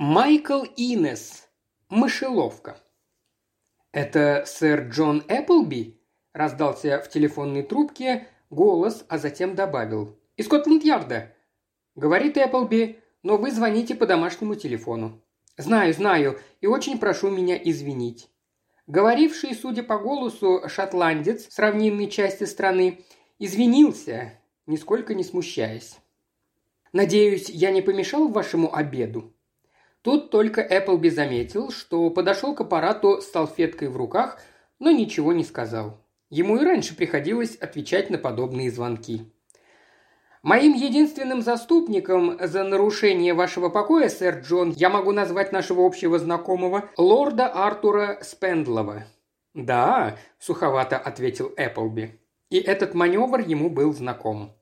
Майкл Инес. Мышеловка. «Это сэр Джон Эпплби?» – раздался в телефонной трубке голос, а затем добавил. «Из Скотланд-Ярда». «Говорит Эпплби, но вы звоните по домашнему телефону». «Знаю, знаю, и очень прошу меня извинить». Говоривший, судя по голосу, шотландец с равнинной части страны, извинился, нисколько не смущаясь. «Надеюсь, я не помешал вашему обеду?» Тут только Эпплби заметил, что подошел к аппарату с салфеткой в руках, но ничего не сказал. Ему и раньше приходилось отвечать на подобные звонки. Моим единственным заступником за нарушение вашего покоя, сэр Джон, я могу назвать нашего общего знакомого, лорда Артура Спендлова». «Да», – суховато ответил Эпплби. И этот маневр ему был знаком.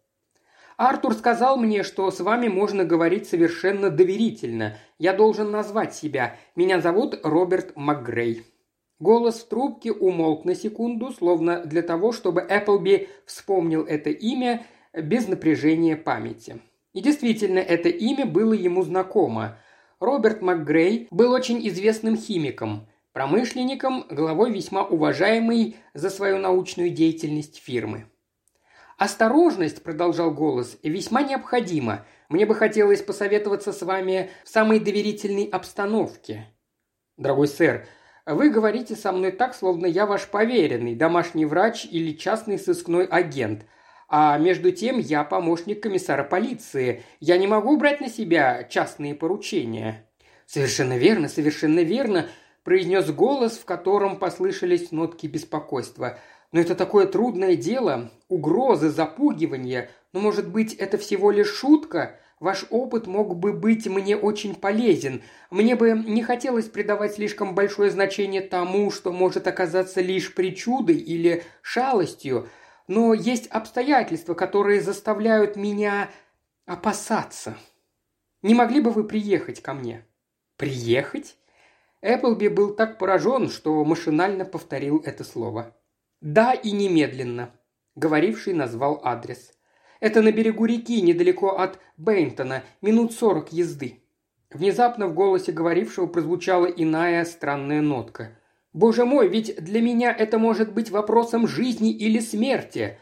Артур сказал мне, что с вами можно говорить совершенно доверительно. Я должен назвать себя. Меня зовут Роберт МакГрей». Голос в трубке умолк на секунду, словно для того, чтобы Эпплби вспомнил это имя без напряжения памяти. И действительно, это имя было ему знакомо. Роберт МакГрей был очень известным химиком, промышленником, главой весьма уважаемой за свою научную деятельность фирмы. «Осторожность», – продолжал голос, – «весьма необходима. Мне бы хотелось посоветоваться с вами в самой доверительной обстановке». «Дорогой сэр, вы говорите со мной так, словно я ваш поверенный, домашний врач или частный сыскной агент. А между тем я помощник комиссара полиции. Я не могу брать на себя частные поручения». «Совершенно верно, совершенно верно», – произнес голос, в котором послышались нотки беспокойства – но это такое трудное дело, угрозы, запугивания. Но, может быть, это всего лишь шутка? Ваш опыт мог бы быть мне очень полезен. Мне бы не хотелось придавать слишком большое значение тому, что может оказаться лишь причудой или шалостью, но есть обстоятельства, которые заставляют меня опасаться. Не могли бы вы приехать ко мне?» «Приехать?» Эпплби был так поражен, что машинально повторил это слово. «Да и немедленно», – говоривший назвал адрес. «Это на берегу реки, недалеко от Бейнтона, минут сорок езды». Внезапно в голосе говорившего прозвучала иная странная нотка. «Боже мой, ведь для меня это может быть вопросом жизни или смерти»,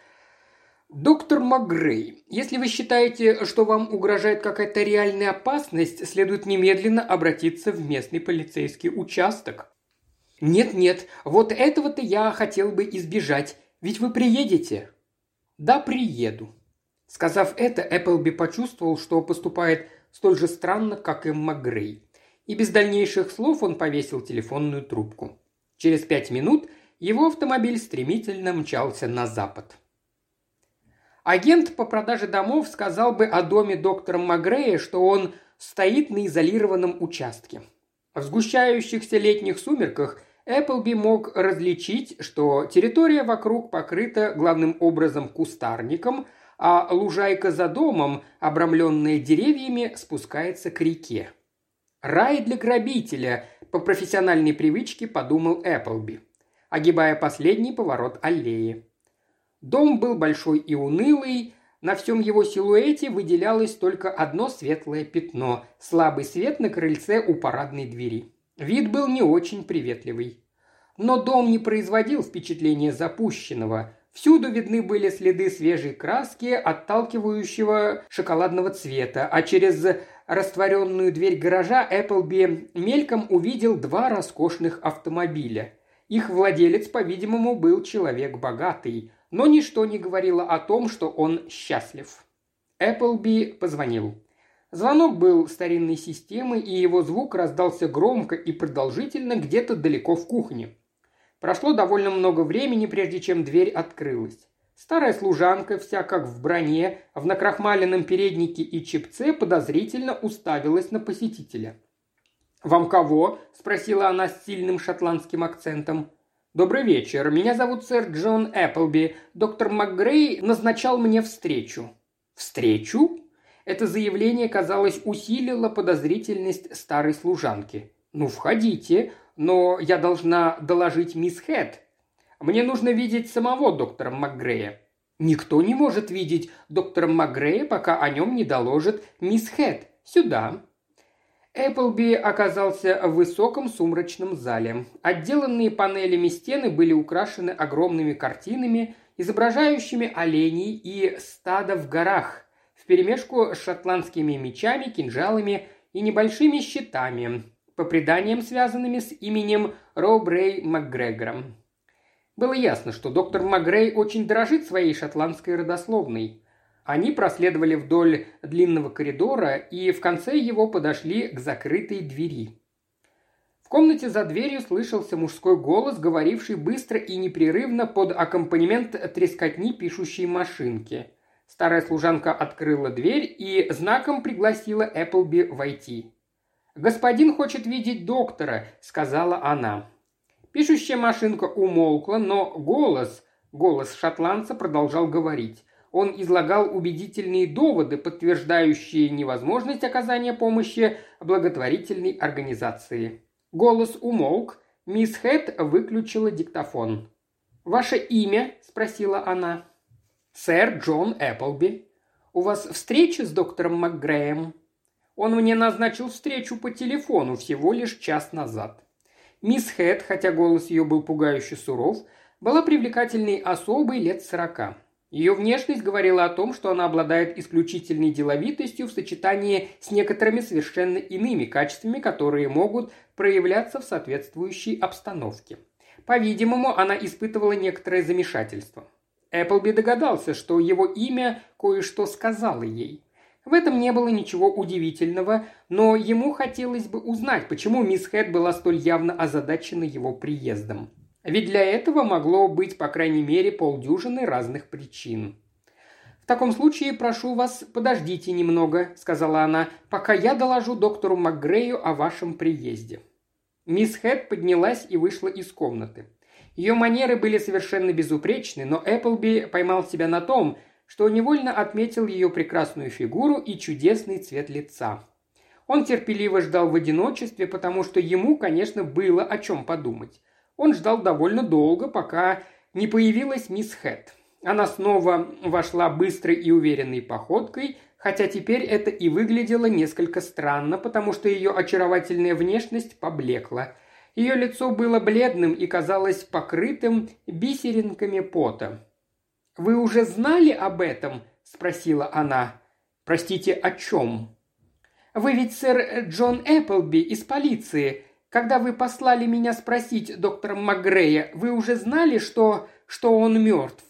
«Доктор МакГрей, если вы считаете, что вам угрожает какая-то реальная опасность, следует немедленно обратиться в местный полицейский участок. «Нет-нет, вот этого-то я хотел бы избежать, ведь вы приедете». «Да, приеду». Сказав это, Эпплби почувствовал, что поступает столь же странно, как и МакГрей. И без дальнейших слов он повесил телефонную трубку. Через пять минут его автомобиль стремительно мчался на запад. Агент по продаже домов сказал бы о доме доктора Магрея, что он стоит на изолированном участке. В сгущающихся летних сумерках Эпплби мог различить, что территория вокруг покрыта главным образом кустарником, а лужайка за домом, обрамленная деревьями, спускается к реке. «Рай для грабителя», – по профессиональной привычке подумал Эпплби, огибая последний поворот аллеи. Дом был большой и унылый, на всем его силуэте выделялось только одно светлое пятно – слабый свет на крыльце у парадной двери. Вид был не очень приветливый. Но дом не производил впечатления запущенного. Всюду видны были следы свежей краски, отталкивающего шоколадного цвета, а через растворенную дверь гаража Эпплби мельком увидел два роскошных автомобиля. Их владелец, по-видимому, был человек богатый, но ничто не говорило о том, что он счастлив. Эпплби позвонил. Звонок был старинной системы, и его звук раздался громко и продолжительно где-то далеко в кухне. Прошло довольно много времени, прежде чем дверь открылась. Старая служанка, вся как в броне, в накрахмаленном переднике и чепце, подозрительно уставилась на посетителя. «Вам кого?» – спросила она с сильным шотландским акцентом. «Добрый вечер. Меня зовут сэр Джон Эпплби. Доктор МакГрей назначал мне встречу». «Встречу?» Это заявление, казалось, усилило подозрительность старой служанки. «Ну, входите, но я должна доложить мисс Хэт. Мне нужно видеть самого доктора МакГрея». «Никто не может видеть доктора МакГрея, пока о нем не доложит мисс Хэт. Сюда». Эпплби оказался в высоком сумрачном зале. Отделанные панелями стены были украшены огромными картинами, изображающими оленей и стадо в горах, вперемешку с шотландскими мечами, кинжалами и небольшими щитами, по преданиям связанными с именем Роубрей МакГрегором. Было ясно, что доктор Макгрей очень дорожит своей шотландской родословной. Они проследовали вдоль длинного коридора и в конце его подошли к закрытой двери. В комнате за дверью слышался мужской голос, говоривший быстро и непрерывно под аккомпанемент трескотни пишущей машинки. Старая служанка открыла дверь и знаком пригласила Эпплби войти. «Господин хочет видеть доктора», — сказала она. Пишущая машинка умолкла, но голос, голос шотландца продолжал говорить. Он излагал убедительные доводы, подтверждающие невозможность оказания помощи благотворительной организации. Голос умолк, мисс Хэт выключила диктофон. «Ваше имя?» – спросила она. «Сэр Джон Эпплби. У вас встреча с доктором МакГреем?» Он мне назначил встречу по телефону всего лишь час назад. Мисс Хэт, хотя голос ее был пугающе суров, была привлекательной особой лет сорока. Ее внешность говорила о том, что она обладает исключительной деловитостью в сочетании с некоторыми совершенно иными качествами, которые могут проявляться в соответствующей обстановке. По-видимому, она испытывала некоторое замешательство. Эпплби догадался, что его имя кое-что сказало ей. В этом не было ничего удивительного, но ему хотелось бы узнать, почему мисс Хэт была столь явно озадачена его приездом. Ведь для этого могло быть, по крайней мере, полдюжины разных причин. «В таком случае прошу вас, подождите немного», – сказала она, – «пока я доложу доктору МакГрею о вашем приезде». Мисс Хэт поднялась и вышла из комнаты. Ее манеры были совершенно безупречны, но Эпплби поймал себя на том, что невольно отметил ее прекрасную фигуру и чудесный цвет лица. Он терпеливо ждал в одиночестве, потому что ему, конечно, было о чем подумать. Он ждал довольно долго, пока не появилась мисс Хэт. Она снова вошла быстрой и уверенной походкой, хотя теперь это и выглядело несколько странно, потому что ее очаровательная внешность поблекла. Ее лицо было бледным и казалось покрытым бисеринками пота. «Вы уже знали об этом?» – спросила она. «Простите, о чем?» «Вы ведь сэр Джон Эпплби из полиции. Когда вы послали меня спросить доктора Макгрея, вы уже знали, что, что он мертв?»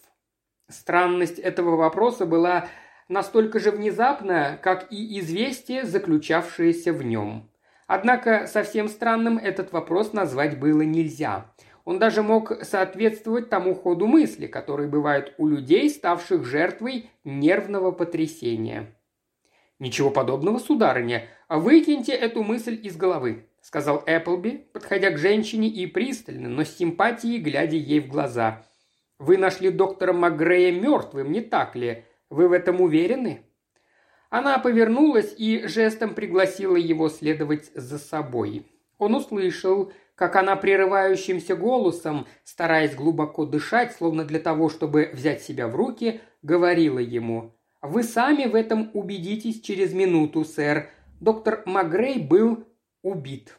Странность этого вопроса была настолько же внезапна, как и известие, заключавшееся в нем. Однако совсем странным этот вопрос назвать было нельзя. Он даже мог соответствовать тому ходу мысли, который бывает у людей, ставших жертвой нервного потрясения. «Ничего подобного, сударыня. Выкиньте эту мысль из головы сказал Эпплби, подходя к женщине и пристально, но с симпатией глядя ей в глаза. «Вы нашли доктора Макгрея мертвым, не так ли? Вы в этом уверены?» Она повернулась и жестом пригласила его следовать за собой. Он услышал, как она прерывающимся голосом, стараясь глубоко дышать, словно для того, чтобы взять себя в руки, говорила ему «Вы сами в этом убедитесь через минуту, сэр. Доктор Макгрей был убит.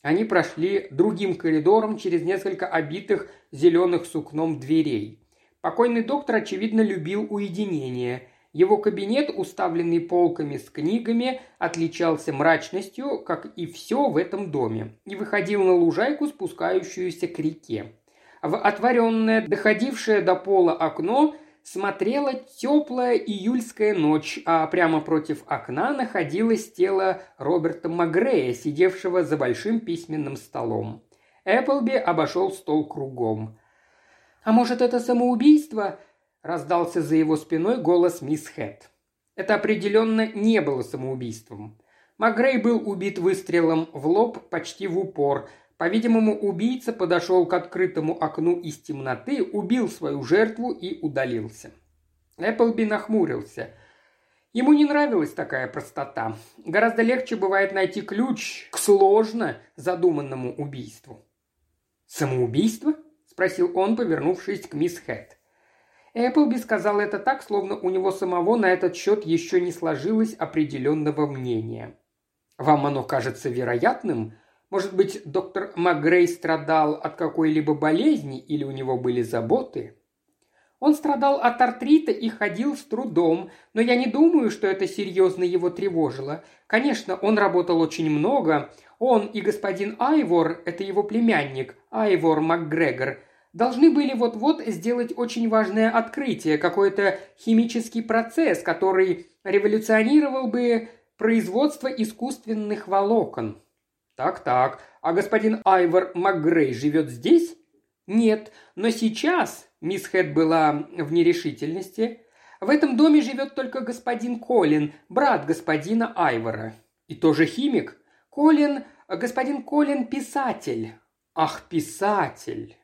Они прошли другим коридором через несколько обитых зеленых сукном дверей. Покойный доктор, очевидно, любил уединение. Его кабинет, уставленный полками с книгами, отличался мрачностью, как и все в этом доме, и выходил на лужайку, спускающуюся к реке. В отворенное, доходившее до пола окно – смотрела теплая июльская ночь, а прямо против окна находилось тело Роберта Магрея, сидевшего за большим письменным столом. Эпплби обошел стол кругом. «А может, это самоубийство?» – раздался за его спиной голос мисс Хэт. Это определенно не было самоубийством. Магрей был убит выстрелом в лоб почти в упор, по-видимому, убийца подошел к открытому окну из темноты, убил свою жертву и удалился. Эпплби нахмурился. Ему не нравилась такая простота. Гораздо легче бывает найти ключ к сложно задуманному убийству. «Самоубийство?» – спросил он, повернувшись к мисс Хэт. Эпплби сказал это так, словно у него самого на этот счет еще не сложилось определенного мнения. Вам оно кажется вероятным? Может быть, доктор Макгрей страдал от какой-либо болезни или у него были заботы?» Он страдал от артрита и ходил с трудом, но я не думаю, что это серьезно его тревожило. Конечно, он работал очень много. Он и господин Айвор, это его племянник, Айвор МакГрегор, должны были вот-вот сделать очень важное открытие, какой-то химический процесс, который революционировал бы производство искусственных волокон. Так-так, а господин Айвор МакГрей живет здесь? Нет, но сейчас Мисс Хэт была в нерешительности. В этом доме живет только господин Колин, брат господина Айвора. И тоже химик. Колин, господин Колин писатель. Ах, писатель.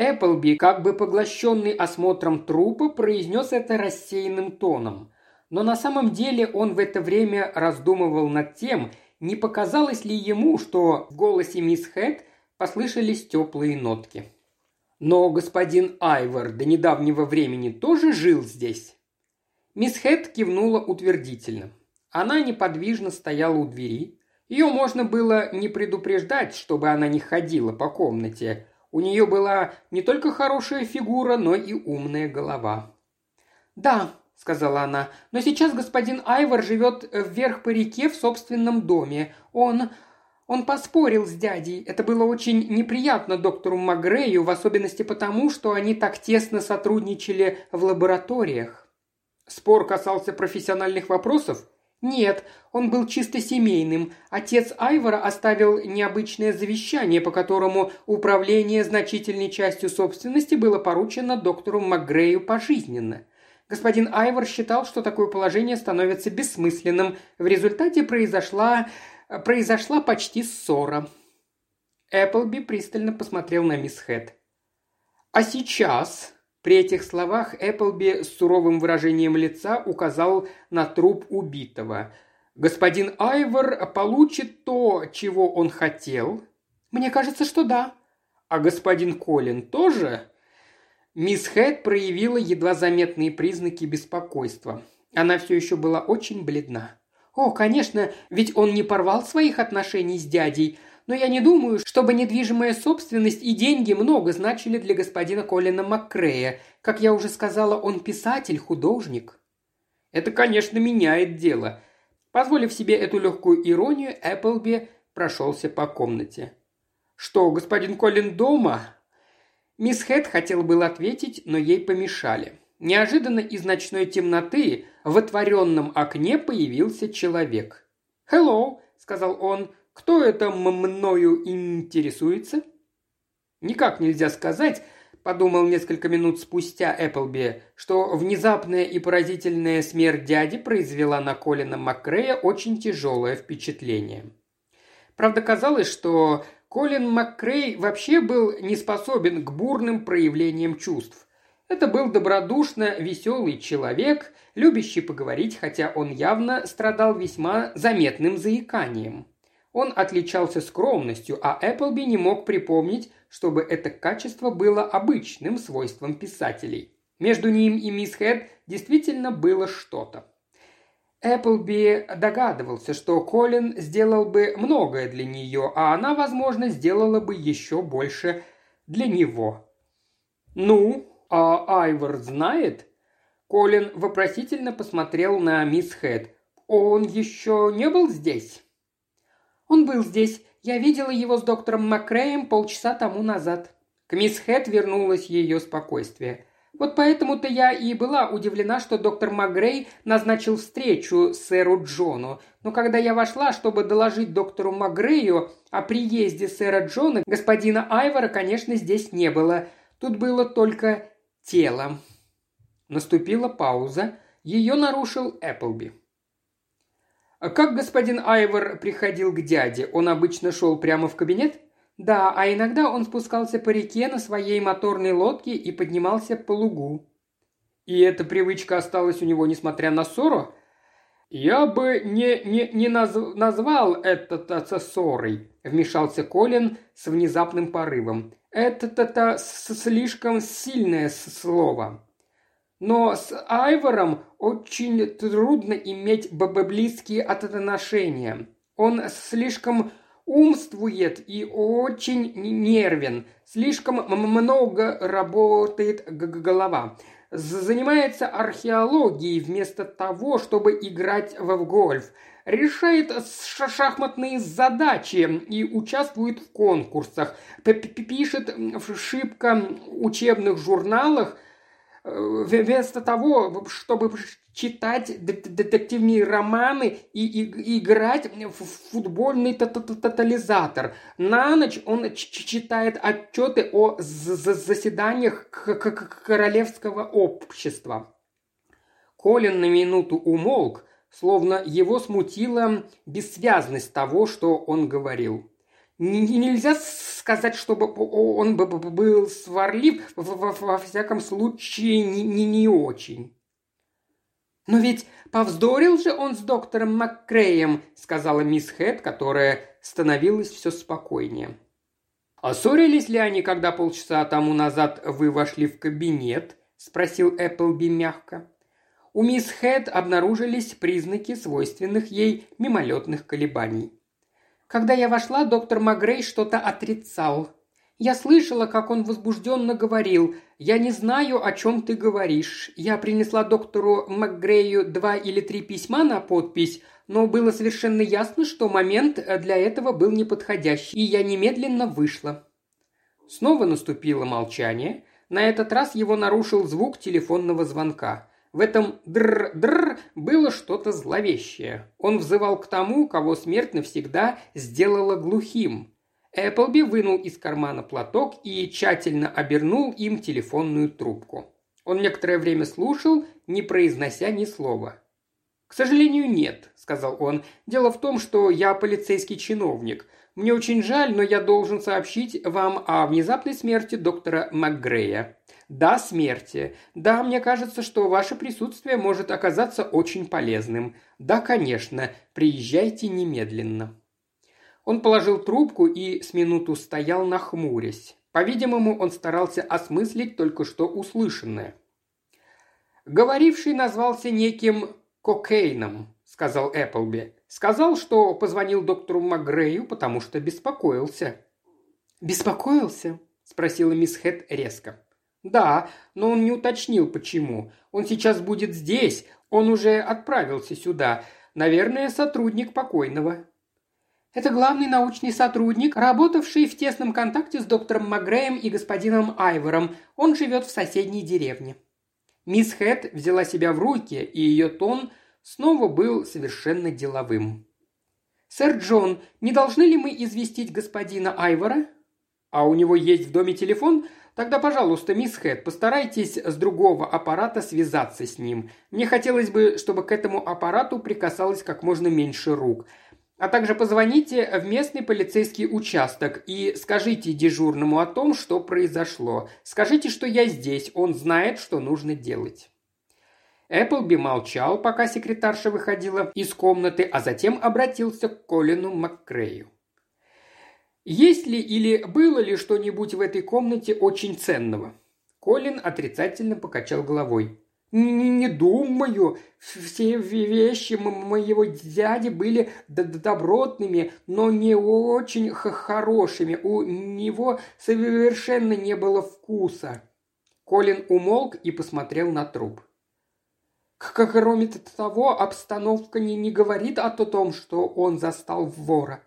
Эпплби, как бы поглощенный осмотром трупа, произнес это рассеянным тоном. Но на самом деле он в это время раздумывал над тем, не показалось ли ему, что в голосе мисс Хэт послышались теплые нотки. Но господин Айвор до недавнего времени тоже жил здесь?» Мисс Хэт кивнула утвердительно. Она неподвижно стояла у двери. Ее можно было не предупреждать, чтобы она не ходила по комнате. У нее была не только хорошая фигура, но и умная голова. «Да», — сказала она, — «но сейчас господин Айвор живет вверх по реке в собственном доме. Он... Он поспорил с дядей. Это было очень неприятно доктору Магрею, в особенности потому, что они так тесно сотрудничали в лабораториях. Спор касался профессиональных вопросов? Нет, он был чисто семейным. Отец Айвора оставил необычное завещание, по которому управление значительной частью собственности было поручено доктору Макгрею пожизненно. Господин Айвор считал, что такое положение становится бессмысленным. В результате произошла произошла почти ссора. Эпплби пристально посмотрел на мисс Хэт. «А сейчас...» При этих словах Эпплби с суровым выражением лица указал на труп убитого. «Господин Айвор получит то, чего он хотел?» «Мне кажется, что да». «А господин Колин тоже?» Мисс Хэт проявила едва заметные признаки беспокойства. Она все еще была очень бледна. О, конечно, ведь он не порвал своих отношений с дядей, но я не думаю, чтобы недвижимая собственность и деньги много значили для господина Колина Маккрея. Как я уже сказала, он писатель, художник. Это, конечно, меняет дело. Позволив себе эту легкую иронию, Эпплби прошелся по комнате. «Что, господин Колин дома?» Мисс Хэт хотела было ответить, но ей помешали. Неожиданно из ночной темноты в отворенном окне появился человек. «Hello», — сказал он, — «кто это мною интересуется?» «Никак нельзя сказать», — подумал несколько минут спустя Эпплби, что внезапная и поразительная смерть дяди произвела на Колина Маккрея очень тяжелое впечатление. Правда, казалось, что Колин Маккрей вообще был не способен к бурным проявлениям чувств. Это был добродушно веселый человек, любящий поговорить, хотя он явно страдал весьма заметным заиканием. Он отличался скромностью, а Эпплби не мог припомнить, чтобы это качество было обычным свойством писателей. Между ним и мисс Хэт действительно было что-то. Эпплби догадывался, что Колин сделал бы многое для нее, а она, возможно, сделала бы еще больше для него. «Ну», «А Айвор знает?» Колин вопросительно посмотрел на мисс Хэт. «Он еще не был здесь?» «Он был здесь. Я видела его с доктором Макреем полчаса тому назад». К мисс Хэт вернулось ее спокойствие. Вот поэтому-то я и была удивлена, что доктор Макгрей назначил встречу сэру Джону. Но когда я вошла, чтобы доложить доктору Макгрею о приезде сэра Джона, господина Айвора, конечно, здесь не было. Тут было только тело. Наступила пауза. Ее нарушил Эпплби. «Как господин Айвор приходил к дяде? Он обычно шел прямо в кабинет?» «Да, а иногда он спускался по реке на своей моторной лодке и поднимался по лугу». «И эта привычка осталась у него, несмотря на ссору?» «Я бы не, не, не наз, назвал это ссорой», – вмешался Колин с внезапным порывом. Это-то слишком сильное слово. Но с Айвором очень трудно иметь близкие отношения. Он слишком умствует и очень нервен, слишком много работает голова. Занимается археологией вместо того, чтобы играть в гольф, решает шахматные задачи и участвует в конкурсах, пишет в шибко учебных журналах, вместо того, чтобы читать детективные романы и, и играть в футбольный тотализатор. На ночь он читает отчеты о заседаниях королевского общества. Колин на минуту умолк, словно его смутила бессвязность того, что он говорил. Нельзя сказать, чтобы он был сварлив, во всяком случае, не, не очень. «Но ведь повздорил же он с доктором Маккреем», – сказала мисс Хэт, которая становилась все спокойнее. «А ли они, когда полчаса тому назад вы вошли в кабинет?» – спросил Эпплби мягко. У мисс Хэт обнаружились признаки свойственных ей мимолетных колебаний. Когда я вошла, доктор Макгрей что-то отрицал. Я слышала, как он возбужденно говорил «Я не знаю, о чем ты говоришь. Я принесла доктору МакГрею два или три письма на подпись, но было совершенно ясно, что момент для этого был неподходящий, и я немедленно вышла». Снова наступило молчание. На этот раз его нарушил звук телефонного звонка. В этом др-др было что-то зловещее. Он взывал к тому, кого смерть навсегда сделала глухим. Эпплби вынул из кармана платок и тщательно обернул им телефонную трубку. Он некоторое время слушал, не произнося ни слова. «К сожалению, нет», – сказал он. «Дело в том, что я полицейский чиновник. Мне очень жаль, но я должен сообщить вам о внезапной смерти доктора МакГрея. Да, смерти. Да, мне кажется, что ваше присутствие может оказаться очень полезным. Да, конечно, приезжайте немедленно». Он положил трубку и с минуту стоял нахмурясь. По-видимому, он старался осмыслить только что услышанное. «Говоривший назвался неким Кокейном», – сказал Эпплби. «Сказал, что позвонил доктору Макгрею, потому что беспокоился». «Беспокоился?» – спросила мисс Хэт резко. «Да, но он не уточнил, почему. Он сейчас будет здесь, он уже отправился сюда. Наверное, сотрудник покойного. Это главный научный сотрудник, работавший в тесном контакте с доктором Магреем и господином Айвором. Он живет в соседней деревне». Мисс Хэт взяла себя в руки, и ее тон снова был совершенно деловым. «Сэр Джон, не должны ли мы известить господина Айвора?» «А у него есть в доме телефон? Тогда, пожалуйста, мисс Хэт, постарайтесь с другого аппарата связаться с ним. Мне хотелось бы, чтобы к этому аппарату прикасалось как можно меньше рук. А также позвоните в местный полицейский участок и скажите дежурному о том, что произошло. Скажите, что я здесь, он знает, что нужно делать». Эпплби молчал, пока секретарша выходила из комнаты, а затем обратился к Колину Маккрею. «Есть ли или было ли что-нибудь в этой комнате очень ценного?» Колин отрицательно покачал головой. Не думаю. Все вещи моего дяди были добротными, но не очень хорошими. У него совершенно не было вкуса. Колин умолк и посмотрел на труп. Кроме того, обстановка не, не говорит о том, что он застал вора.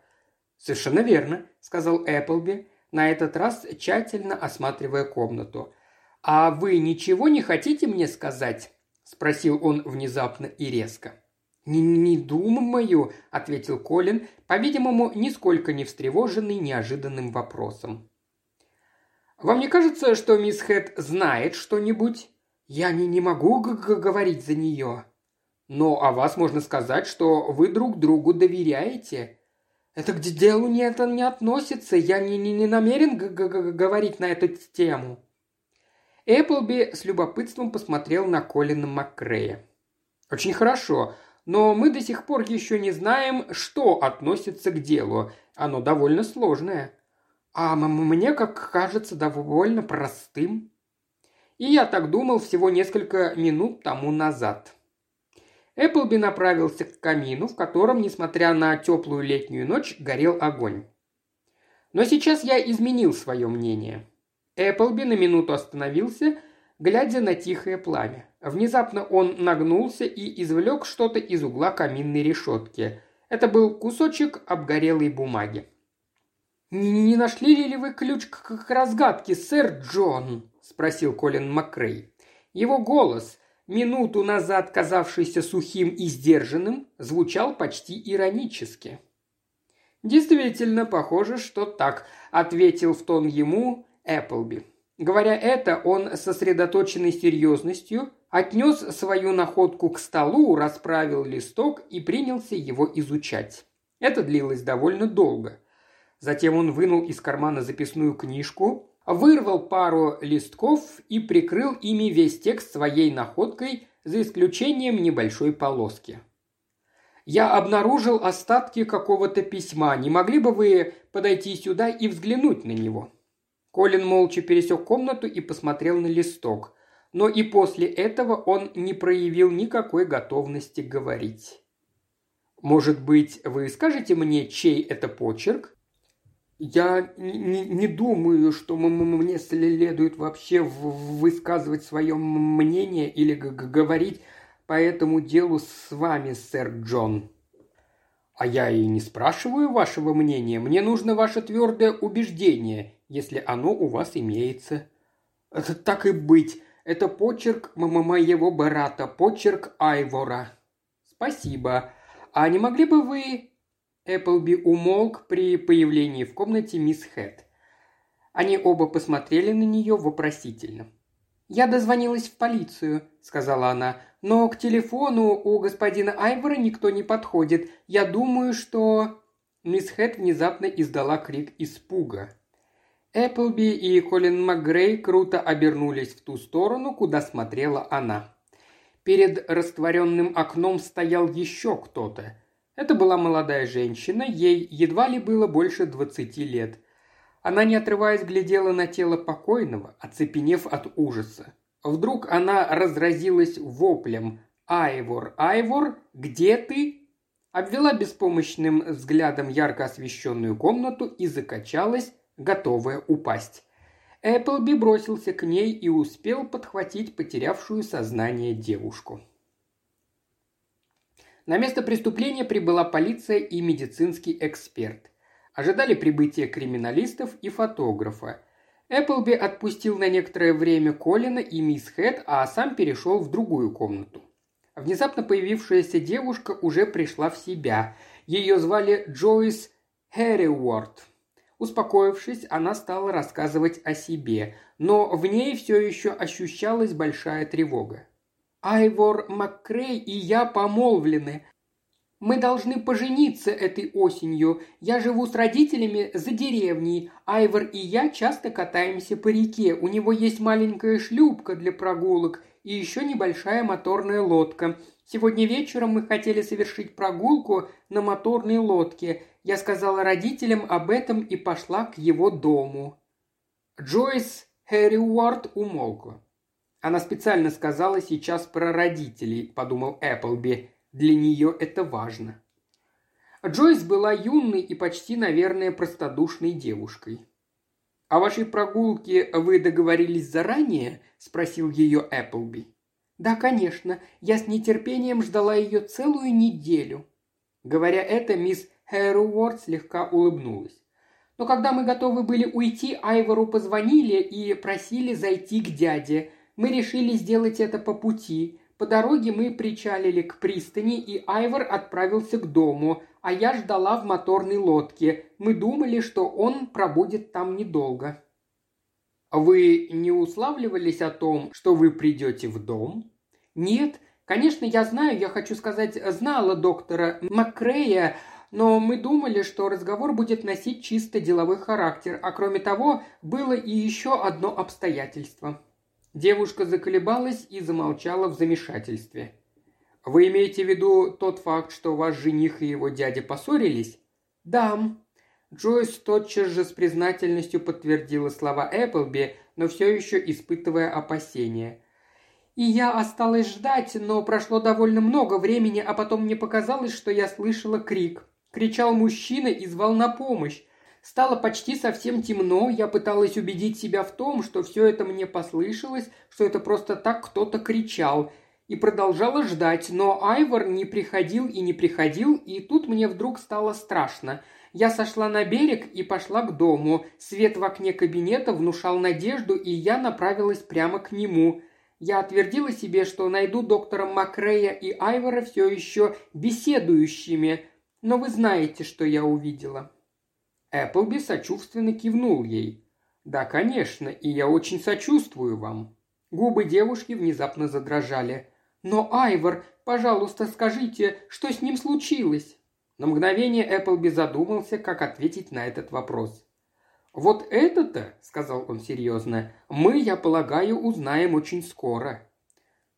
«Совершенно верно», — сказал Эпплби, на этот раз тщательно осматривая комнату. «А вы ничего не хотите мне сказать?» – спросил он внезапно и резко. «Не, не думаю», – ответил Колин, по-видимому, нисколько не встревоженный неожиданным вопросом. «Вам не кажется, что мисс Хэт знает что-нибудь? Я не, не могу говорить за нее. Но о вас можно сказать, что вы друг другу доверяете. Это к делу не, это не относится, я не, не, не намерен г -г говорить на эту тему». Эпплби с любопытством посмотрел на Колина Маккрея. «Очень хорошо, но мы до сих пор еще не знаем, что относится к делу. Оно довольно сложное. А мне, как кажется, довольно простым. И я так думал всего несколько минут тому назад». Эпплби направился к камину, в котором, несмотря на теплую летнюю ночь, горел огонь. Но сейчас я изменил свое мнение. Эпплби на минуту остановился, глядя на тихое пламя. Внезапно он нагнулся и извлек что-то из угла каминной решетки. Это был кусочек обгорелой бумаги. «Не нашли ли вы ключ к, к разгадке, сэр Джон?» – спросил Колин Макрей. Его голос, минуту назад казавшийся сухим и сдержанным, звучал почти иронически. «Действительно, похоже, что так», – ответил в тон ему Эпплби. Говоря это, он сосредоточенной серьезностью отнес свою находку к столу, расправил листок и принялся его изучать. Это длилось довольно долго. Затем он вынул из кармана записную книжку, вырвал пару листков и прикрыл ими весь текст своей находкой, за исключением небольшой полоски. «Я обнаружил остатки какого-то письма. Не могли бы вы подойти сюда и взглянуть на него?» Колин молча пересек комнату и посмотрел на листок. Но и после этого он не проявил никакой готовности говорить. «Может быть, вы скажете мне, чей это почерк?» Я не, не думаю, что мне следует вообще высказывать свое мнение или говорить по этому делу с вами, сэр Джон. А я и не спрашиваю вашего мнения. Мне нужно ваше твердое убеждение, если оно у вас имеется. Это так и быть. Это почерк моего брата, почерк Айвора. Спасибо. А не могли бы вы Эпплби умолк при появлении в комнате мисс Хэт. Они оба посмотрели на нее вопросительно. «Я дозвонилась в полицию», — сказала она, — «но к телефону у господина Айвора никто не подходит. Я думаю, что...» Мисс Хэт внезапно издала крик испуга. Эпплби и Колин МакГрей круто обернулись в ту сторону, куда смотрела она. Перед растворенным окном стоял еще кто-то. Это была молодая женщина, ей едва ли было больше двадцати лет. Она, не отрываясь, глядела на тело покойного, оцепенев от ужаса. Вдруг она разразилась воплем «Айвор, Айвор, где ты?» Обвела беспомощным взглядом ярко освещенную комнату и закачалась, готовая упасть. Эпплби бросился к ней и успел подхватить потерявшую сознание девушку. На место преступления прибыла полиция и медицинский эксперт. Ожидали прибытия криминалистов и фотографа. Эпплби отпустил на некоторое время Колина и мисс Хэт, а сам перешел в другую комнату. Внезапно появившаяся девушка уже пришла в себя. Ее звали Джойс Хэрриуорд. Успокоившись, она стала рассказывать о себе, но в ней все еще ощущалась большая тревога. Айвор Маккрей и я помолвлены. Мы должны пожениться этой осенью. Я живу с родителями за деревней. Айвор и я часто катаемся по реке. У него есть маленькая шлюпка для прогулок и еще небольшая моторная лодка. Сегодня вечером мы хотели совершить прогулку на моторной лодке. Я сказала родителям об этом и пошла к его дому. Джойс Хэри Уорд умолкла. Она специально сказала сейчас про родителей, подумал Эпплби. Для нее это важно. Джойс была юной и почти, наверное, простодушной девушкой. «О вашей прогулке вы договорились заранее?» – спросил ее Эпплби. «Да, конечно. Я с нетерпением ждала ее целую неделю». Говоря это, мисс Хэруорд слегка улыбнулась. Но когда мы готовы были уйти, Айвору позвонили и просили зайти к дяде – мы решили сделать это по пути. По дороге мы причалили к пристани, и Айвор отправился к дому, а я ждала в моторной лодке. Мы думали, что он пробудет там недолго. Вы не уславливались о том, что вы придете в дом? Нет, конечно, я знаю, я хочу сказать, знала доктора Маккрея, но мы думали, что разговор будет носить чисто деловой характер, а кроме того, было и еще одно обстоятельство. Девушка заколебалась и замолчала в замешательстве. «Вы имеете в виду тот факт, что ваш жених и его дядя поссорились?» «Да». Джойс тотчас же с признательностью подтвердила слова Эпплби, но все еще испытывая опасения. И я осталась ждать, но прошло довольно много времени, а потом мне показалось, что я слышала крик. Кричал мужчина и звал на помощь. Стало почти совсем темно, я пыталась убедить себя в том, что все это мне послышалось, что это просто так кто-то кричал. И продолжала ждать, но Айвор не приходил и не приходил, и тут мне вдруг стало страшно. Я сошла на берег и пошла к дому. Свет в окне кабинета внушал надежду, и я направилась прямо к нему – я отвердила себе, что найду доктора Макрея и Айвора все еще беседующими, но вы знаете, что я увидела». Эпплби сочувственно кивнул ей. «Да, конечно, и я очень сочувствую вам». Губы девушки внезапно задрожали. «Но, Айвор, пожалуйста, скажите, что с ним случилось?» На мгновение Эпплби задумался, как ответить на этот вопрос. «Вот это-то, — сказал он серьезно, — мы, я полагаю, узнаем очень скоро».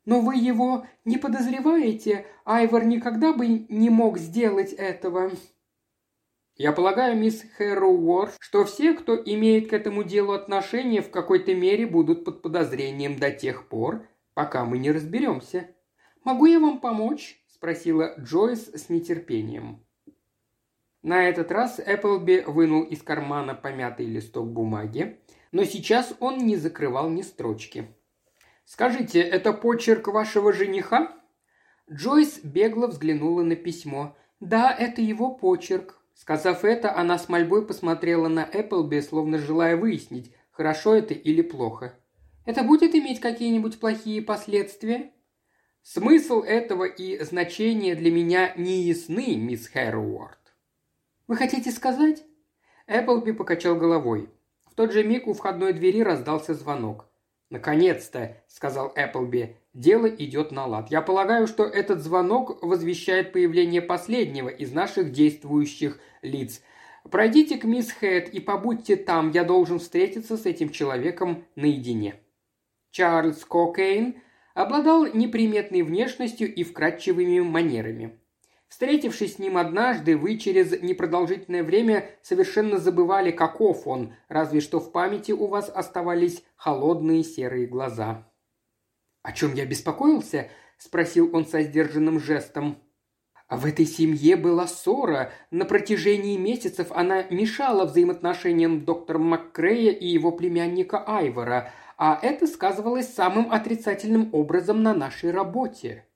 «Но вы его не подозреваете? Айвор никогда бы не мог сделать этого». «Я полагаю, мисс Хэрроуор, что все, кто имеет к этому делу отношение, в какой-то мере будут под подозрением до тех пор, пока мы не разберемся». «Могу я вам помочь?» – спросила Джойс с нетерпением. На этот раз Эпплби вынул из кармана помятый листок бумаги, но сейчас он не закрывал ни строчки. «Скажите, это почерк вашего жениха?» Джойс бегло взглянула на письмо. «Да, это его почерк». Сказав это, она с мольбой посмотрела на Эпплби, словно желая выяснить, хорошо это или плохо. «Это будет иметь какие-нибудь плохие последствия?» «Смысл этого и значение для меня не ясны, мисс Хэрроуорд. «Вы хотите сказать?» Эпплби покачал головой. В тот же миг у входной двери раздался звонок. «Наконец-то!» – сказал Эпплби. «Дело идет на лад. Я полагаю, что этот звонок возвещает появление последнего из наших действующих лиц. Пройдите к мисс Хэт и побудьте там. Я должен встретиться с этим человеком наедине». Чарльз Кокейн обладал неприметной внешностью и вкрадчивыми манерами. Встретившись с ним однажды, вы через непродолжительное время совершенно забывали, каков он, разве что в памяти у вас оставались холодные серые глаза. «О чем я беспокоился?» – спросил он со сдержанным жестом. В этой семье была ссора. На протяжении месяцев она мешала взаимоотношениям доктора Маккрея и его племянника Айвора, а это сказывалось самым отрицательным образом на нашей работе.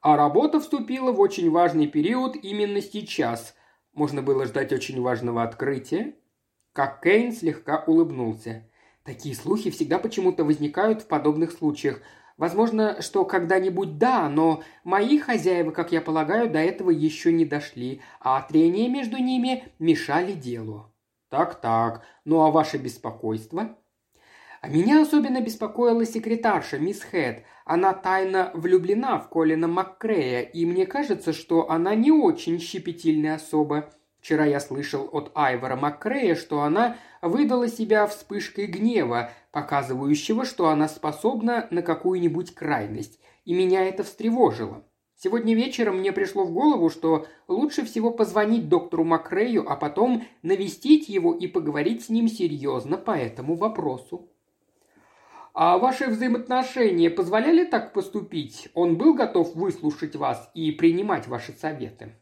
А работа вступила в очень важный период именно сейчас. Можно было ждать очень важного открытия. Как Кейн слегка улыбнулся. Такие слухи всегда почему-то возникают в подобных случаях. Возможно, что когда-нибудь да, но мои хозяева, как я полагаю, до этого еще не дошли, а трения между ними мешали делу. Так-так, ну а ваше беспокойство? А меня особенно беспокоила секретарша, мисс Хэт. Она тайно влюблена в Колина Маккрея, и мне кажется, что она не очень щепетильная особа. Вчера я слышал от Айвора Маккрея, что она выдала себя вспышкой гнева, показывающего, что она способна на какую-нибудь крайность, и меня это встревожило. Сегодня вечером мне пришло в голову, что лучше всего позвонить доктору Макрею, а потом навестить его и поговорить с ним серьезно по этому вопросу. А ваши взаимоотношения позволяли так поступить? Он был готов выслушать вас и принимать ваши советы?»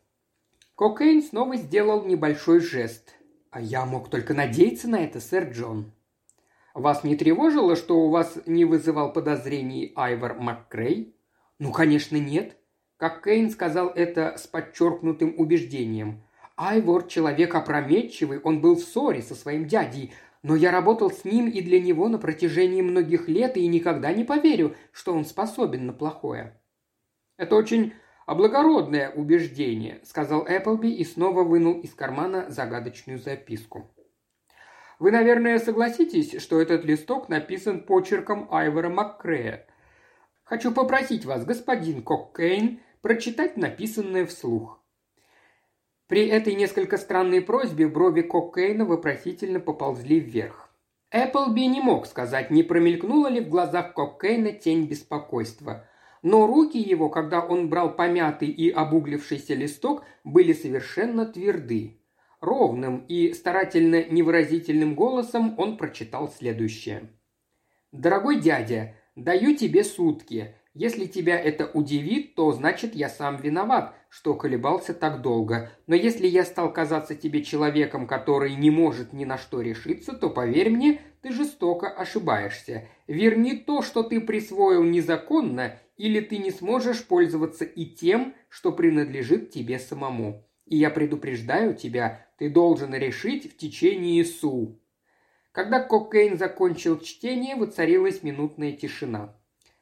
Кокейн снова сделал небольшой жест. «А я мог только надеяться на это, сэр Джон». «Вас не тревожило, что у вас не вызывал подозрений Айвор МакКрей?» «Ну, конечно, нет». Кокейн сказал это с подчеркнутым убеждением. Айвор – человек опрометчивый, он был в ссоре со своим дядей, но я работал с ним и для него на протяжении многих лет и никогда не поверю, что он способен на плохое». «Это очень облагородное убеждение», – сказал Эпплби и снова вынул из кармана загадочную записку. «Вы, наверное, согласитесь, что этот листок написан почерком Айвора Маккрея. Хочу попросить вас, господин Коккейн, прочитать написанное вслух. При этой несколько странной просьбе брови Коккейна вопросительно поползли вверх. Эпплби не мог сказать, не промелькнула ли в глазах Коккейна тень беспокойства. Но руки его, когда он брал помятый и обуглившийся листок, были совершенно тверды. Ровным и старательно невыразительным голосом он прочитал следующее. «Дорогой дядя, Даю тебе сутки. Если тебя это удивит, то значит я сам виноват, что колебался так долго. Но если я стал казаться тебе человеком, который не может ни на что решиться, то поверь мне, ты жестоко ошибаешься. Верни то, что ты присвоил незаконно, или ты не сможешь пользоваться и тем, что принадлежит тебе самому. И я предупреждаю тебя, ты должен решить в течение су. Когда Кокейн закончил чтение, воцарилась минутная тишина.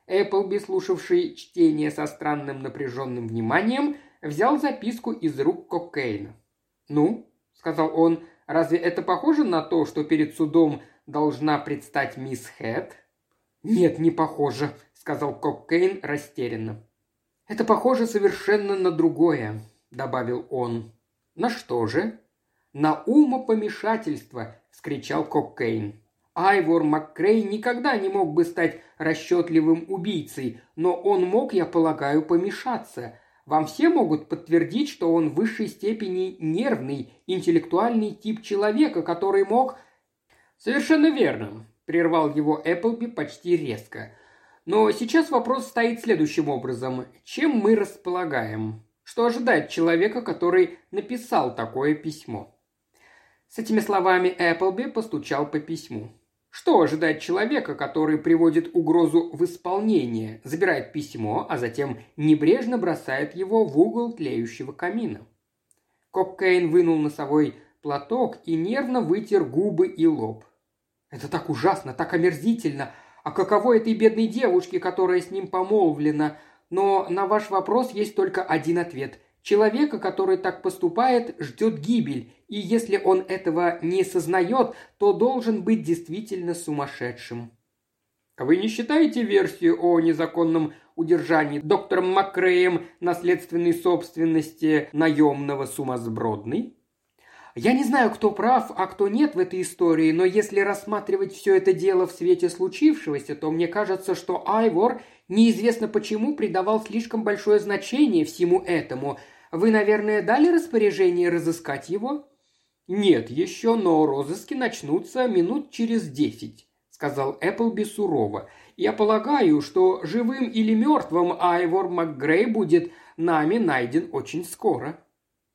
Эпплби, слушавший чтение со странным напряженным вниманием, взял записку из рук Кокейна. «Ну», — сказал он, — «разве это похоже на то, что перед судом должна предстать мисс Хэт?» «Нет, не похоже», — сказал Кокейн растерянно. «Это похоже совершенно на другое», — добавил он. «На что же?» «На умопомешательство», — вскричал Кокейн. Айвор Маккрей никогда не мог бы стать расчетливым убийцей, но он мог, я полагаю, помешаться. Вам все могут подтвердить, что он в высшей степени нервный, интеллектуальный тип человека, который мог... Совершенно верно, прервал его Эпплби почти резко. Но сейчас вопрос стоит следующим образом. Чем мы располагаем? Что ожидает человека, который написал такое письмо? С этими словами Эпплби постучал по письму. Что ожидать человека, который приводит угрозу в исполнение, забирает письмо, а затем небрежно бросает его в угол тлеющего камина? Коккейн вынул носовой платок и нервно вытер губы и лоб. «Это так ужасно, так омерзительно! А каково этой бедной девушке, которая с ним помолвлена? Но на ваш вопрос есть только один ответ. Человека, который так поступает, ждет гибель, и если он этого не сознает, то должен быть действительно сумасшедшим. Вы не считаете версию о незаконном удержании доктором Макреем наследственной собственности наемного сумасбродной? Я не знаю, кто прав, а кто нет в этой истории, но если рассматривать все это дело в свете случившегося, то мне кажется, что Айвор неизвестно почему придавал слишком большое значение всему этому. Вы, наверное, дали распоряжение разыскать его? Нет еще, но розыски начнутся минут через десять, сказал Эпплби сурово. Я полагаю, что живым или мертвым Айвор МакГрей будет нами найден очень скоро.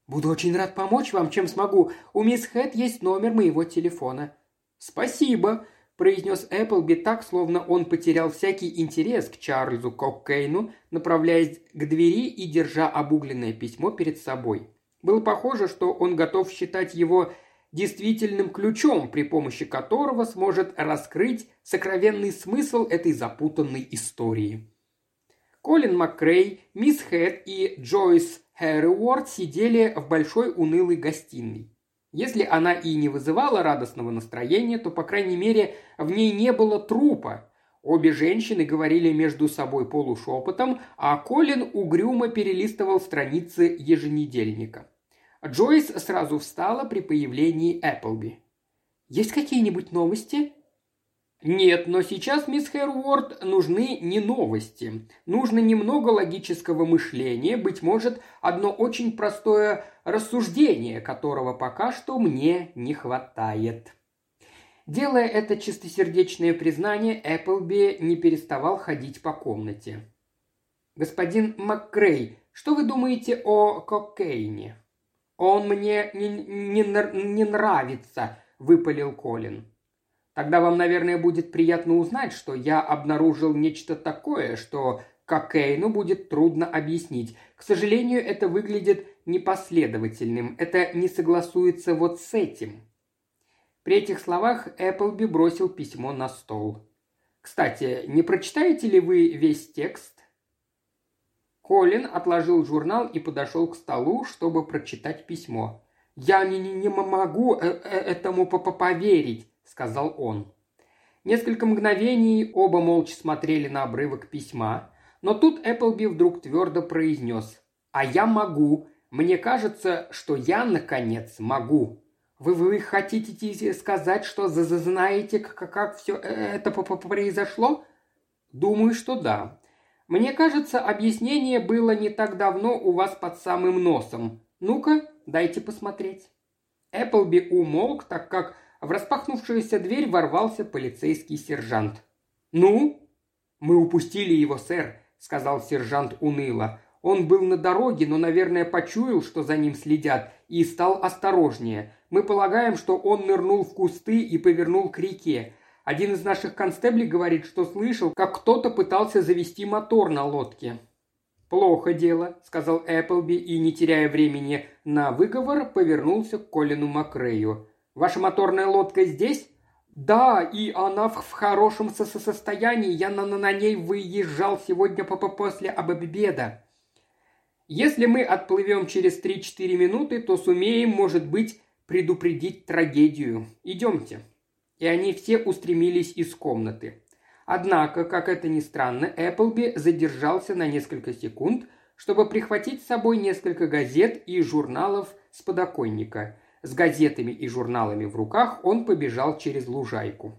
Буду очень рад помочь вам, чем смогу. У мисс Хэт есть номер моего телефона». «Спасибо», – произнес Эпплби так, словно он потерял всякий интерес к Чарльзу Коккейну, направляясь к двери и держа обугленное письмо перед собой. Было похоже, что он готов считать его действительным ключом, при помощи которого сможет раскрыть сокровенный смысл этой запутанной истории. Колин МакКрей, мисс Хэт и Джойс Хэрри Уорд сидели в большой унылой гостиной. Если она и не вызывала радостного настроения, то, по крайней мере, в ней не было трупа. Обе женщины говорили между собой полушепотом, а Колин угрюмо перелистывал страницы еженедельника. Джойс сразу встала при появлении Эпплби. «Есть какие-нибудь новости?» Нет, но сейчас, мисс Хэрворд, нужны не новости. Нужно немного логического мышления, быть может, одно очень простое рассуждение, которого пока что мне не хватает. Делая это чистосердечное признание, Эпплби не переставал ходить по комнате. «Господин МакКрей, что вы думаете о кокаине?» «Он мне не, не, не нравится», – выпалил Колин. Тогда вам, наверное, будет приятно узнать, что я обнаружил нечто такое, что Кокейну будет трудно объяснить. К сожалению, это выглядит непоследовательным. Это не согласуется вот с этим. При этих словах Эпплби бросил письмо на стол. «Кстати, не прочитаете ли вы весь текст?» Колин отложил журнал и подошел к столу, чтобы прочитать письмо. «Я не, не, не могу э, э, этому поверить», – сказал он. Несколько мгновений оба молча смотрели на обрывок письма, но тут Эпплби вдруг твердо произнес «А я могу. Мне кажется, что я, наконец, могу». Вы, вы хотите сказать, что знаете, как, как все это произошло? Думаю, что да. Мне кажется, объяснение было не так давно у вас под самым носом. Ну-ка, дайте посмотреть. Эпплби умолк, так как в распахнувшуюся дверь ворвался полицейский сержант. «Ну?» «Мы упустили его, сэр», — сказал сержант уныло. «Он был на дороге, но, наверное, почуял, что за ним следят, и стал осторожнее. Мы полагаем, что он нырнул в кусты и повернул к реке. Один из наших констеблей говорит, что слышал, как кто-то пытался завести мотор на лодке. «Плохо дело», — сказал Эпплби и, не теряя времени на выговор, повернулся к Колину Макрею. «Ваша моторная лодка здесь?» «Да, и она в, в хорошем со состоянии. Я на, на ней выезжал сегодня по -по после обеда». «Если мы отплывем через 3-4 минуты, то сумеем, может быть, предупредить трагедию. Идемте». И они все устремились из комнаты. Однако, как это ни странно, Эпплби задержался на несколько секунд, чтобы прихватить с собой несколько газет и журналов с подоконника. С газетами и журналами в руках он побежал через лужайку.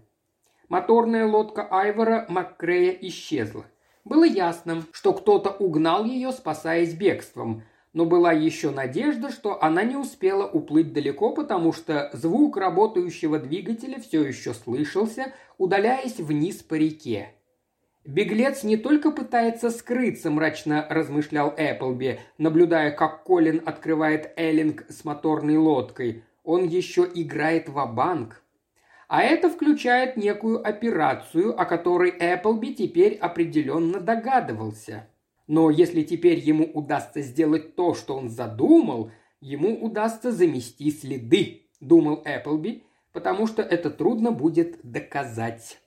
Моторная лодка Айвора Маккрея исчезла. Было ясно, что кто-то угнал ее, спасаясь бегством – но была еще надежда, что она не успела уплыть далеко, потому что звук работающего двигателя все еще слышался, удаляясь вниз по реке. «Беглец не только пытается скрыться», – мрачно размышлял Эпплби, наблюдая, как Колин открывает Эллинг с моторной лодкой. «Он еще играет в банк А это включает некую операцию, о которой Эпплби теперь определенно догадывался. Но если теперь ему удастся сделать то, что он задумал, ему удастся замести следы, думал Эпплби, потому что это трудно будет доказать.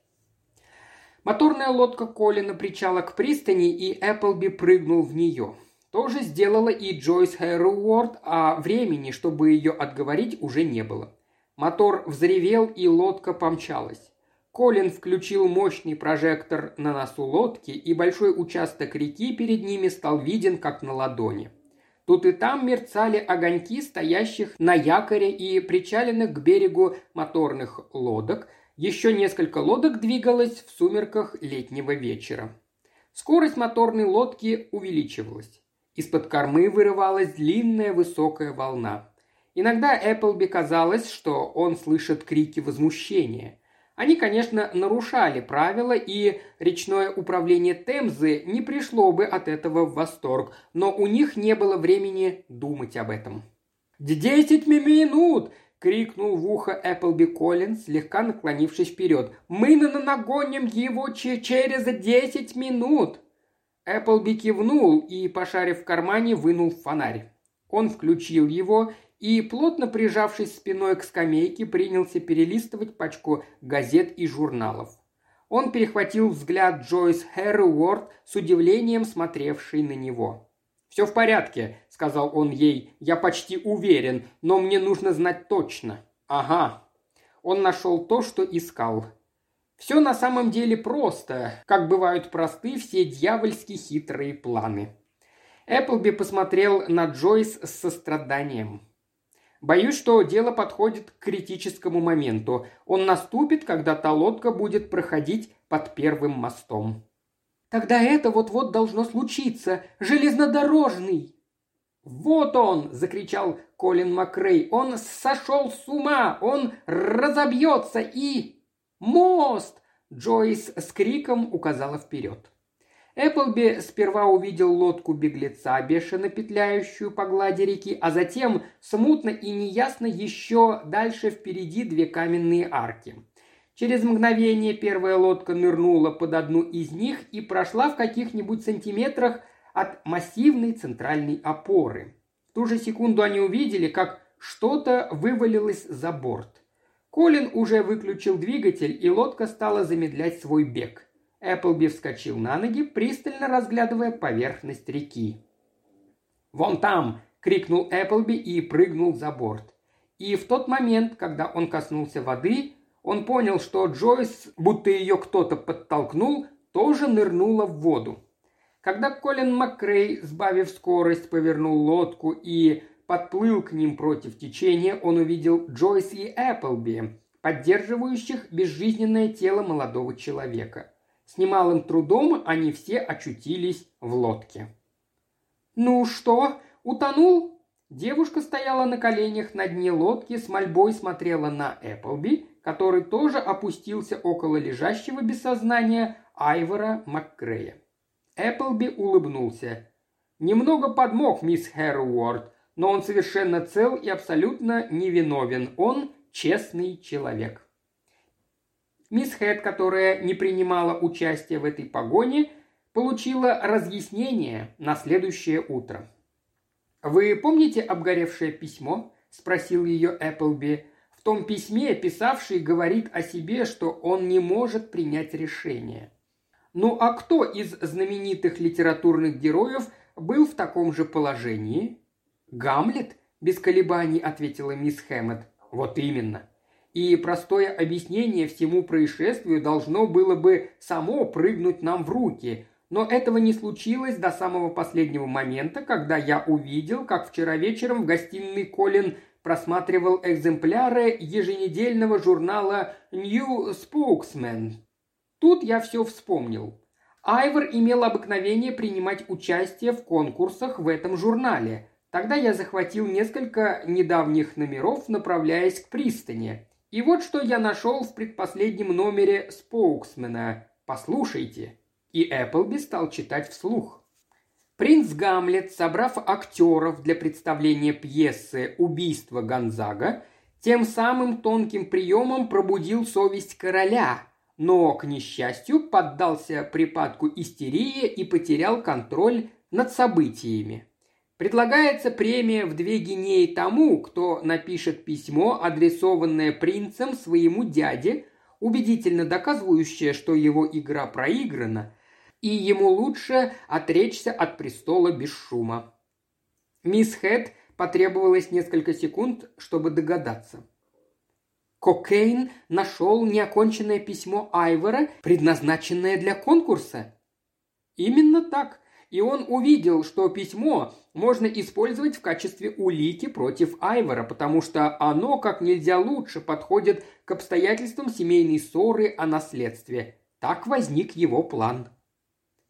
Моторная лодка Колина причала к пристани, и Эпплби прыгнул в нее. То же сделала и Джойс Хэруорд, а времени, чтобы ее отговорить, уже не было. Мотор взревел, и лодка помчалась. Колин включил мощный прожектор на носу лодки, и большой участок реки перед ними стал виден, как на ладони. Тут и там мерцали огоньки стоящих на якоре и причаленных к берегу моторных лодок. Еще несколько лодок двигалось в сумерках летнего вечера. Скорость моторной лодки увеличивалась. Из-под кормы вырывалась длинная высокая волна. Иногда Эпплби казалось, что он слышит крики возмущения. Они, конечно, нарушали правила, и речное управление Темзы не пришло бы от этого в восторг, но у них не было времени думать об этом. «Десять минут!» – крикнул в ухо Эпплби Коллинз, слегка наклонившись вперед. «Мы нагоним его через десять минут!» Эпплби кивнул и, пошарив в кармане, вынул фонарь. Он включил его и, плотно прижавшись спиной к скамейке, принялся перелистывать пачку газет и журналов. Он перехватил взгляд Джойс Хэрруорд с удивлением смотревшей на него. «Все в порядке», — сказал он ей, — «я почти уверен, но мне нужно знать точно». «Ага». Он нашел то, что искал. Все на самом деле просто, как бывают просты все дьявольски хитрые планы. Эпплби посмотрел на Джойс с состраданием. Боюсь, что дело подходит к критическому моменту. Он наступит, когда та лодка будет проходить под первым мостом. Тогда это вот-вот должно случиться. Железнодорожный!» «Вот он!» – закричал Колин Макрей. «Он сошел с ума! Он разобьется и...» «Мост!» – Джойс с криком указала вперед. Эпплби сперва увидел лодку беглеца, бешено петляющую по глади реки, а затем смутно и неясно еще дальше впереди две каменные арки. Через мгновение первая лодка нырнула под одну из них и прошла в каких-нибудь сантиметрах от массивной центральной опоры. В ту же секунду они увидели, как что-то вывалилось за борт. Колин уже выключил двигатель, и лодка стала замедлять свой бег – Эпплби вскочил на ноги, пристально разглядывая поверхность реки. «Вон там!» – крикнул Эпплби и прыгнул за борт. И в тот момент, когда он коснулся воды, он понял, что Джойс, будто ее кто-то подтолкнул, тоже нырнула в воду. Когда Колин Макрей, сбавив скорость, повернул лодку и подплыл к ним против течения, он увидел Джойс и Эпплби, поддерживающих безжизненное тело молодого человека. С немалым трудом они все очутились в лодке. «Ну что, утонул?» Девушка стояла на коленях на дне лодки, с мольбой смотрела на Эпплби, который тоже опустился около лежащего без сознания Айвора Маккрея. Эпплби улыбнулся. «Немного подмог, мисс Хэруорд, но он совершенно цел и абсолютно невиновен. Он честный человек». Мисс Хэт, которая не принимала участия в этой погоне, получила разъяснение на следующее утро. «Вы помните обгоревшее письмо?» – спросил ее Эпплби. В том письме писавший говорит о себе, что он не может принять решение. Ну а кто из знаменитых литературных героев был в таком же положении? Гамлет, без колебаний ответила мисс Хэммет. Вот именно. И простое объяснение всему происшествию должно было бы само прыгнуть нам в руки, но этого не случилось до самого последнего момента, когда я увидел, как вчера вечером в гостиной Колин просматривал экземпляры еженедельного журнала New Spokesman. Тут я все вспомнил. Айвор имел обыкновение принимать участие в конкурсах в этом журнале. Тогда я захватил несколько недавних номеров, направляясь к пристани. И вот что я нашел в предпоследнем номере «Споуксмена». Послушайте. И Эпплби стал читать вслух. Принц Гамлет, собрав актеров для представления пьесы «Убийство Гонзага», тем самым тонким приемом пробудил совесть короля, но, к несчастью, поддался припадку истерии и потерял контроль над событиями. Предлагается премия в две гинеи тому, кто напишет письмо, адресованное принцем своему дяде, убедительно доказывающее, что его игра проиграна – и ему лучше отречься от престола без шума. Мисс Хэт потребовалось несколько секунд, чтобы догадаться. Кокейн нашел неоконченное письмо Айвора, предназначенное для конкурса. Именно так. И он увидел, что письмо можно использовать в качестве улики против Айвора, потому что оно как нельзя лучше подходит к обстоятельствам семейной ссоры о наследстве. Так возник его план.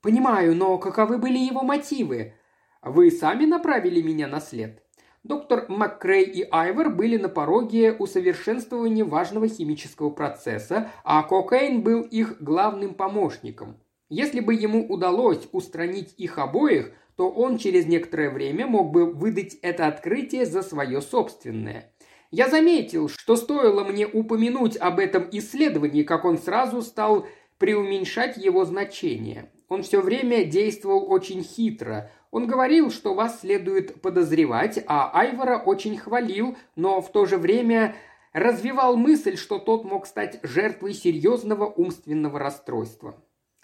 «Понимаю, но каковы были его мотивы? Вы сами направили меня на след?» Доктор МакКрей и Айвор были на пороге усовершенствования важного химического процесса, а кокаин был их главным помощником. Если бы ему удалось устранить их обоих, то он через некоторое время мог бы выдать это открытие за свое собственное. Я заметил, что стоило мне упомянуть об этом исследовании, как он сразу стал преуменьшать его значение. Он все время действовал очень хитро. Он говорил, что вас следует подозревать, а Айвора очень хвалил, но в то же время развивал мысль, что тот мог стать жертвой серьезного умственного расстройства.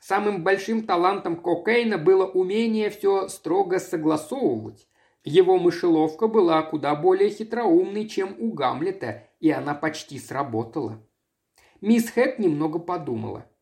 Самым большим талантом Кокейна было умение все строго согласовывать. Его мышеловка была куда более хитроумной, чем у Гамлета, и она почти сработала. Мисс Хэт немного подумала –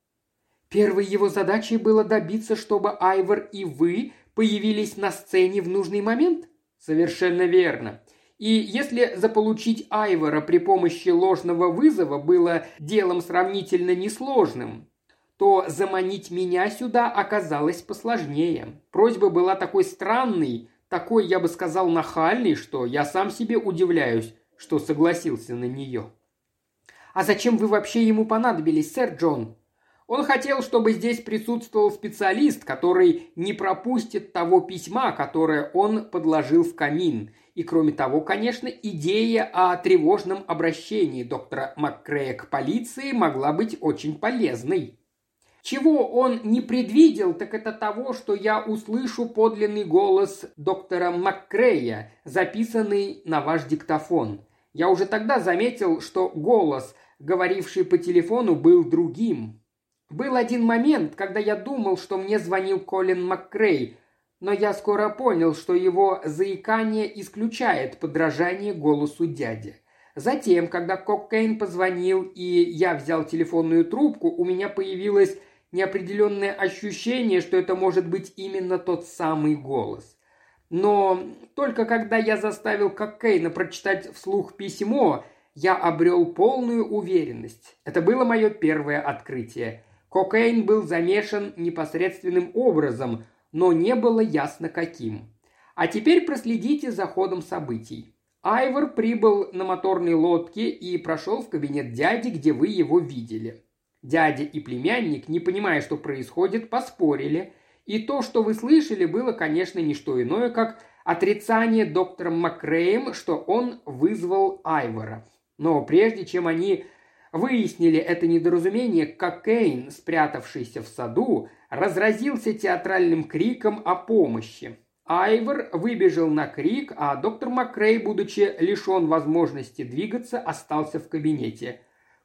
Первой его задачей было добиться, чтобы Айвор и вы появились на сцене в нужный момент? Совершенно верно. И если заполучить Айвора при помощи ложного вызова было делом сравнительно несложным, то заманить меня сюда оказалось посложнее. Просьба была такой странной, такой, я бы сказал, нахальной, что я сам себе удивляюсь, что согласился на нее. «А зачем вы вообще ему понадобились, сэр Джон?» Он хотел, чтобы здесь присутствовал специалист, который не пропустит того письма, которое он подложил в камин. И кроме того, конечно, идея о тревожном обращении доктора МакКрея к полиции могла быть очень полезной. Чего он не предвидел, так это того, что я услышу подлинный голос доктора МакКрея, записанный на ваш диктофон. Я уже тогда заметил, что голос, говоривший по телефону, был другим, был один момент, когда я думал, что мне звонил Колин МакКрей, но я скоро понял, что его заикание исключает подражание голосу дяди. Затем, когда Коккейн позвонил и я взял телефонную трубку, у меня появилось неопределенное ощущение, что это может быть именно тот самый голос. Но только когда я заставил Кокейна прочитать вслух письмо, я обрел полную уверенность. Это было мое первое открытие. Кокейн был замешан непосредственным образом, но не было ясно каким. А теперь проследите за ходом событий. Айвор прибыл на моторной лодке и прошел в кабинет дяди, где вы его видели. Дядя и племянник, не понимая, что происходит, поспорили. И то, что вы слышали, было, конечно, не что иное, как отрицание доктором Макреем, что он вызвал Айвора. Но прежде чем они выяснили это недоразумение, Кокейн, спрятавшийся в саду, разразился театральным криком о помощи. Айвор выбежал на крик, а доктор Макрей, будучи лишен возможности двигаться, остался в кабинете.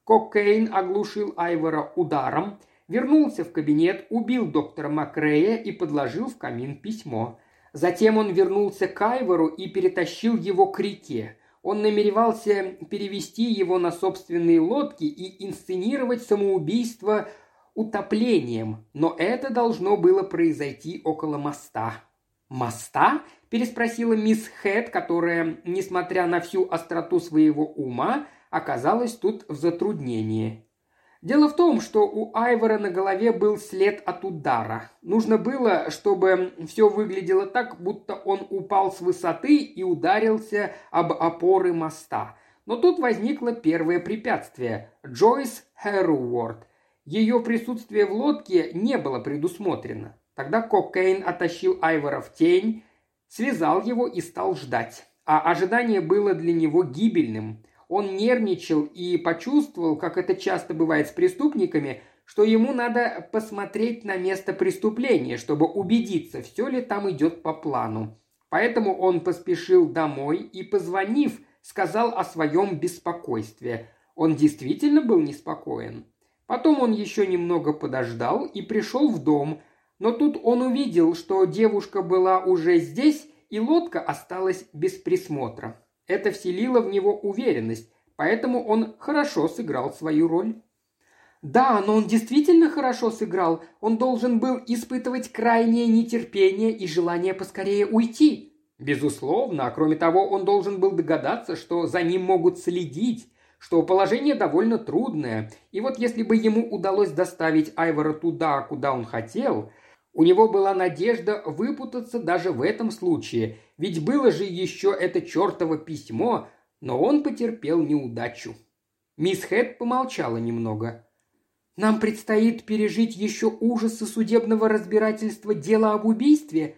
Кокейн оглушил Айвора ударом, вернулся в кабинет, убил доктора Макрея и подложил в камин письмо. Затем он вернулся к Айвору и перетащил его к реке. Он намеревался перевести его на собственные лодки и инсценировать самоубийство утоплением, но это должно было произойти около моста. «Моста?» – переспросила мисс Хэт, которая, несмотря на всю остроту своего ума, оказалась тут в затруднении. Дело в том, что у Айвора на голове был след от удара. Нужно было, чтобы все выглядело так, будто он упал с высоты и ударился об опоры моста. Но тут возникло первое препятствие – Джойс Хэруворд. Ее присутствие в лодке не было предусмотрено. Тогда Кокейн оттащил Айвора в тень, связал его и стал ждать. А ожидание было для него гибельным. Он нервничал и почувствовал, как это часто бывает с преступниками, что ему надо посмотреть на место преступления, чтобы убедиться, все ли там идет по плану. Поэтому он поспешил домой и, позвонив, сказал о своем беспокойстве. Он действительно был неспокоен. Потом он еще немного подождал и пришел в дом, но тут он увидел, что девушка была уже здесь, и лодка осталась без присмотра. Это вселило в него уверенность, поэтому он хорошо сыграл свою роль. Да, но он действительно хорошо сыграл. Он должен был испытывать крайнее нетерпение и желание поскорее уйти. Безусловно, а кроме того, он должен был догадаться, что за ним могут следить, что положение довольно трудное. И вот если бы ему удалось доставить Айвора туда, куда он хотел, у него была надежда выпутаться даже в этом случае, ведь было же еще это чертово письмо, но он потерпел неудачу. Мисс Хэт помолчала немного. «Нам предстоит пережить еще ужасы судебного разбирательства дела об убийстве?»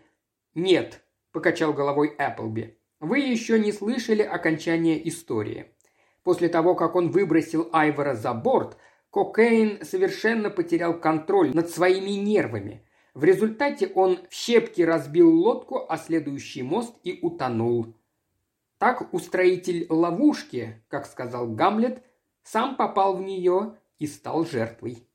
«Нет», – покачал головой Эпплби. «Вы еще не слышали окончания истории. После того, как он выбросил Айвора за борт, Кокейн совершенно потерял контроль над своими нервами – в результате он в щепки разбил лодку, а следующий мост и утонул. Так устроитель ловушки, как сказал Гамлет, сам попал в нее и стал жертвой.